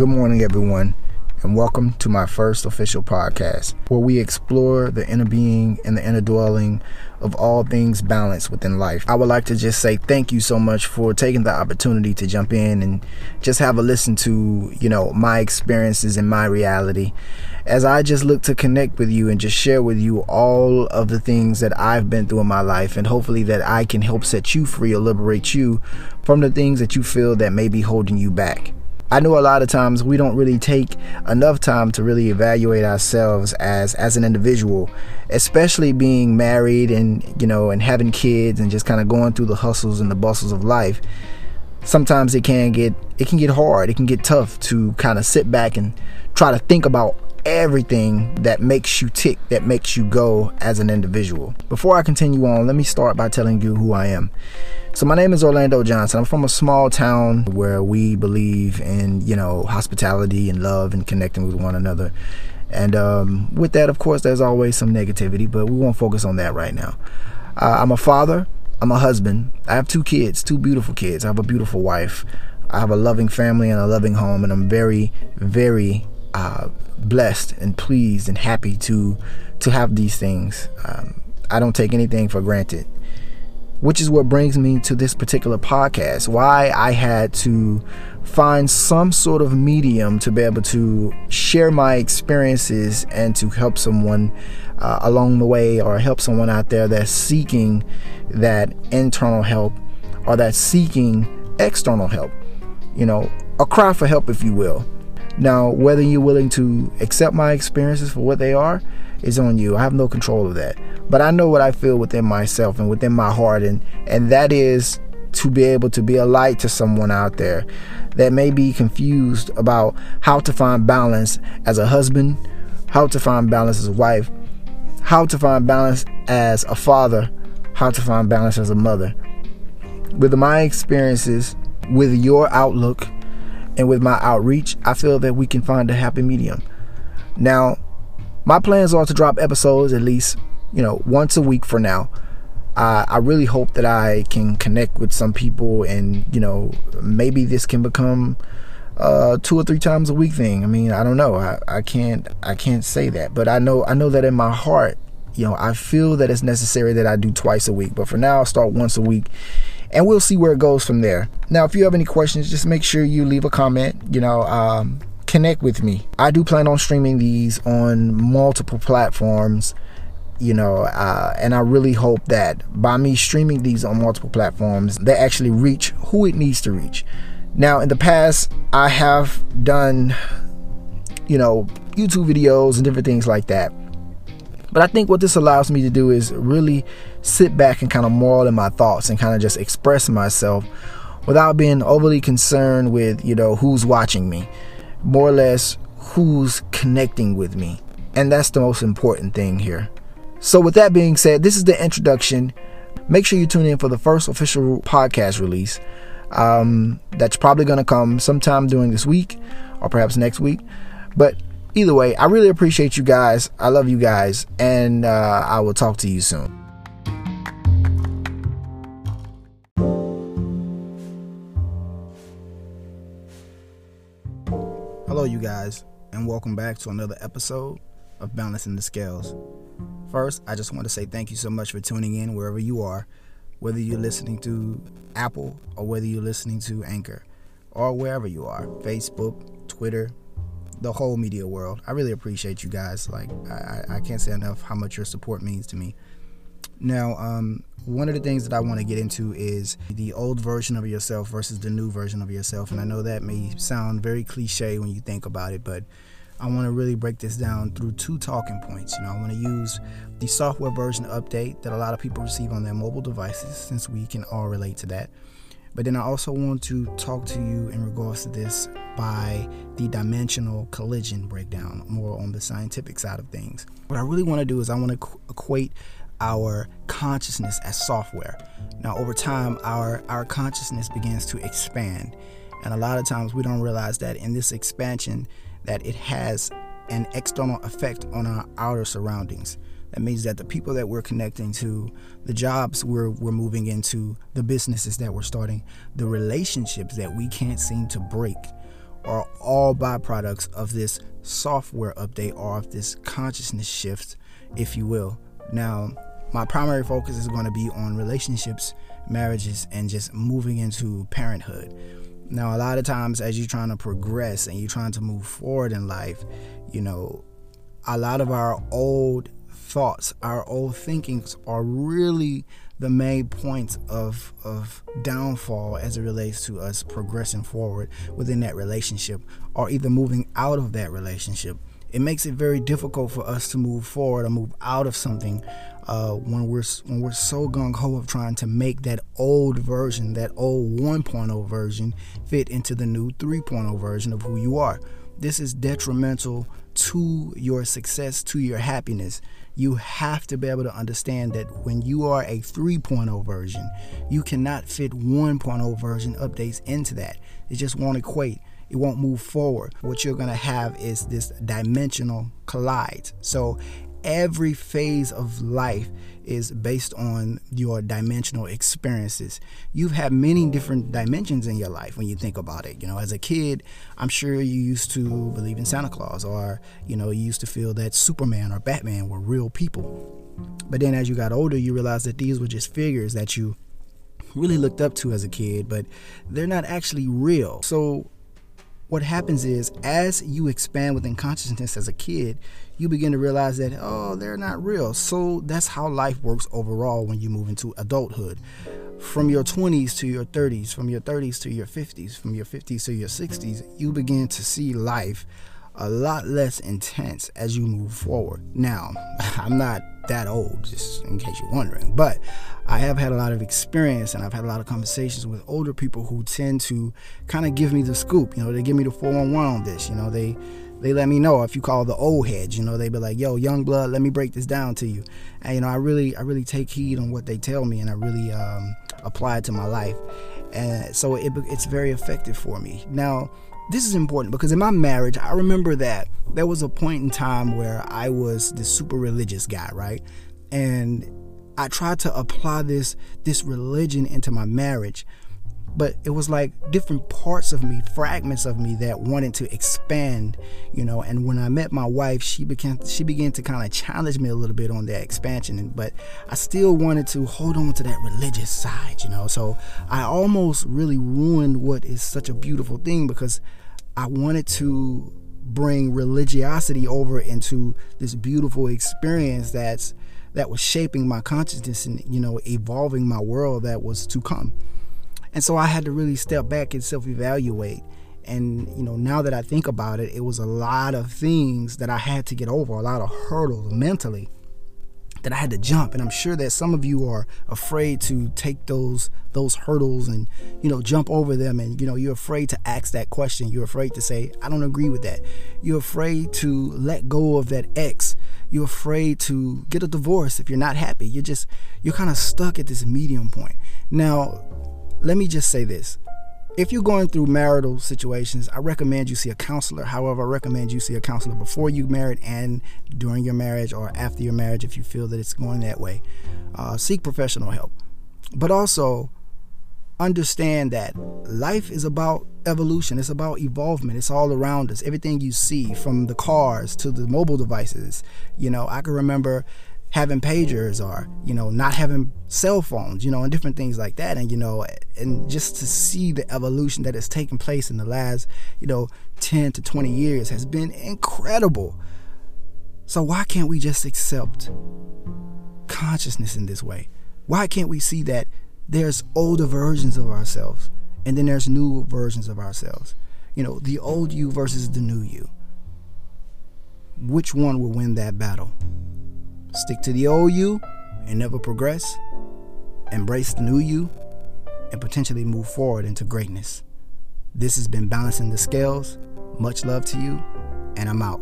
Good morning, everyone, and welcome to my first official podcast where we explore the inner being and the inner dwelling of all things balanced within life. I would like to just say thank you so much for taking the opportunity to jump in and just have a listen to, you know, my experiences and my reality as I just look to connect with you and just share with you all of the things that I've been through in my life and hopefully that I can help set you free or liberate you from the things that you feel that may be holding you back. I know a lot of times we don't really take enough time to really evaluate ourselves as as an individual, especially being married and you know and having kids and just kind of going through the hustles and the bustles of life. Sometimes it can get it can get hard. It can get tough to kind of sit back and try to think about everything that makes you tick, that makes you go as an individual. Before I continue on, let me start by telling you who I am. So my name is Orlando Johnson. I'm from a small town where we believe in, you know, hospitality and love and connecting with one another. And um, with that, of course, there's always some negativity, but we won't focus on that right now. Uh, I'm a father. I'm a husband. I have two kids, two beautiful kids. I have a beautiful wife. I have a loving family and a loving home, and I'm very, very uh, blessed and pleased and happy to to have these things. Um, I don't take anything for granted, which is what brings me to this particular podcast. Why I had to find some sort of medium to be able to share my experiences and to help someone uh, along the way or help someone out there that's seeking that internal help or that's seeking external help. You know, a cry for help, if you will. Now, whether you're willing to accept my experiences for what they are is on you. I have no control of that. But I know what I feel within myself and within my heart and and that is to be able to be a light to someone out there that may be confused about how to find balance as a husband, how to find balance as a wife, how to find balance as a father, how to find balance as a mother. With my experiences, with your outlook, and with my outreach, I feel that we can find a happy medium. Now, my plans are to drop episodes at least, you know, once a week for now. Uh, I really hope that I can connect with some people and, you know, maybe this can become uh, two or three times a week thing. I mean, I don't know. I, I can't I can't say that, but I know I know that in my heart, you know, I feel that it's necessary that I do twice a week. But for now, I'll start once a week and we'll see where it goes from there. Now, if you have any questions, just make sure you leave a comment. You know, um, connect with me. I do plan on streaming these on multiple platforms. You know, uh, and I really hope that by me streaming these on multiple platforms, they actually reach who it needs to reach. Now, in the past, I have done, you know, YouTube videos and different things like that. But I think what this allows me to do is really sit back and kind of moral in my thoughts and kind of just express myself without being overly concerned with, you know, who's watching me. More or less who's connecting with me. And that's the most important thing here. So with that being said, this is the introduction. Make sure you tune in for the first official podcast release. Um, that's probably going to come sometime during this week or perhaps next week. But either way, I really appreciate you guys. I love you guys, and uh, I will talk to you soon. Guys, and welcome back to another episode of Balancing the Scales. First, I just want to say thank you so much for tuning in wherever you are, whether you're listening to Apple or whether you're listening to Anchor or wherever you are Facebook, Twitter, the whole media world. I really appreciate you guys. Like I, I can't say enough how much your support means to me. Now, um, one of the things that I want to get into is the old version of yourself versus the new version of yourself. And I know that may sound very cliche when you think about it, but I want to really break this down through two talking points. You know, I want to use the software version update that a lot of people receive on their mobile devices, since we can all relate to that. But then I also want to talk to you in regards to this by the dimensional collision breakdown, more on the scientific side of things. What I really want to do is I want to equate our consciousness as software. Now, over time, our, our consciousness begins to expand. And a lot of times we don't realize that in this expansion that it has an external effect on our outer surroundings. That means that the people that we're connecting to, the jobs we're, we're moving into, the businesses that we're starting, the relationships that we can't seem to break, are all byproducts of this software update or of this consciousness shift, if you will. Now, my primary focus is going to be on relationships, marriages, and just moving into parenthood. Now, a lot of times, as you're trying to progress and you're trying to move forward in life, you know, a lot of our old thoughts, our old thinkings are really the main points of of downfall as it relates to us progressing forward within that relationship or either moving out of that relationship. It makes it very difficult for us to move forward or move out of something uh, when we're when we're so gung ho of trying to make that old version, that old 1.0 version, fit into the new 3.0 version of who you are. This is detrimental to your success, to your happiness. You have to be able to understand that when you are a 3.0 version, you cannot fit 1.0 version updates into that. It just won't equate. It won't move forward. What you're going to have is this dimensional collide. So every phase of life is based on your dimensional experiences. You've had many different dimensions in your life when you think about it. You know, as a kid, I'm sure you used to believe in Santa Claus, or, you know, you used to feel that Superman or Batman were real people. But then as you got older, you realized that these were just figures that you really looked up to as a kid, but they're not actually real. So what happens is as you expand within consciousness as a kid, you begin to realize that, oh, they're not real. So that's how life works overall when you move into adulthood. From your 20s to your 30s, from your 30s to your 50s, from your 50s to your 60s, you begin to see life a lot less intense as you move forward. Now, I'm not that old, just in case you're wondering, but I have had a lot of experience and I've had a lot of conversations with older people who tend to kind of give me the scoop. You know, they give me the 411 on this. You know, they they let me know if you call the old heads, you know, they be like, yo, young blood, let me break this down to you. And, you know, I really, I really take heed on what they tell me and I really um, apply it to my life. And so it, it's very effective for me. Now, this is important because in my marriage, I remember that there was a point in time where I was this super religious guy, right? And I tried to apply this this religion into my marriage, but it was like different parts of me, fragments of me that wanted to expand, you know. And when I met my wife, she began she began to kind of challenge me a little bit on that expansion, but I still wanted to hold on to that religious side, you know. So I almost really ruined what is such a beautiful thing because I wanted to bring religiosity over into this beautiful experience that's that was shaping my consciousness and you know evolving my world that was to come. And so I had to really step back and self-evaluate. And you know, now that I think about it, it was a lot of things that I had to get over, a lot of hurdles mentally that I had to jump. And I'm sure that some of you are afraid to take those those hurdles and you know jump over them. And you know you're afraid to ask that question. You're afraid to say I don't agree with that. You're afraid to let go of that ex. You're afraid to get a divorce if you're not happy. You're just you're kind of stuck at this medium point. Now let me just say this if you're going through marital situations, I recommend you see a counselor. However, I recommend you see a counselor before you married and during your marriage or after your marriage if you feel that it's going that way. Uh, seek professional help. But also, understand that life is about evolution, it's about evolvement, it's all around us. Everything you see, from the cars to the mobile devices. You know, I can remember having pagers or you know not having cell phones you know and different things like that. And you know and just to see the evolution that has taken place in the last you know 10 to 20 years has been incredible. So why can't we just accept consciousness in this way? Why can't we see that there's older versions of ourselves and then there's new versions of ourselves? You know the old you versus the new you. Which one will win that battle Stick to the old you and never progress. Embrace the new you and potentially move forward into greatness. This has been Balancing the Scales. Much love to you, and I'm out.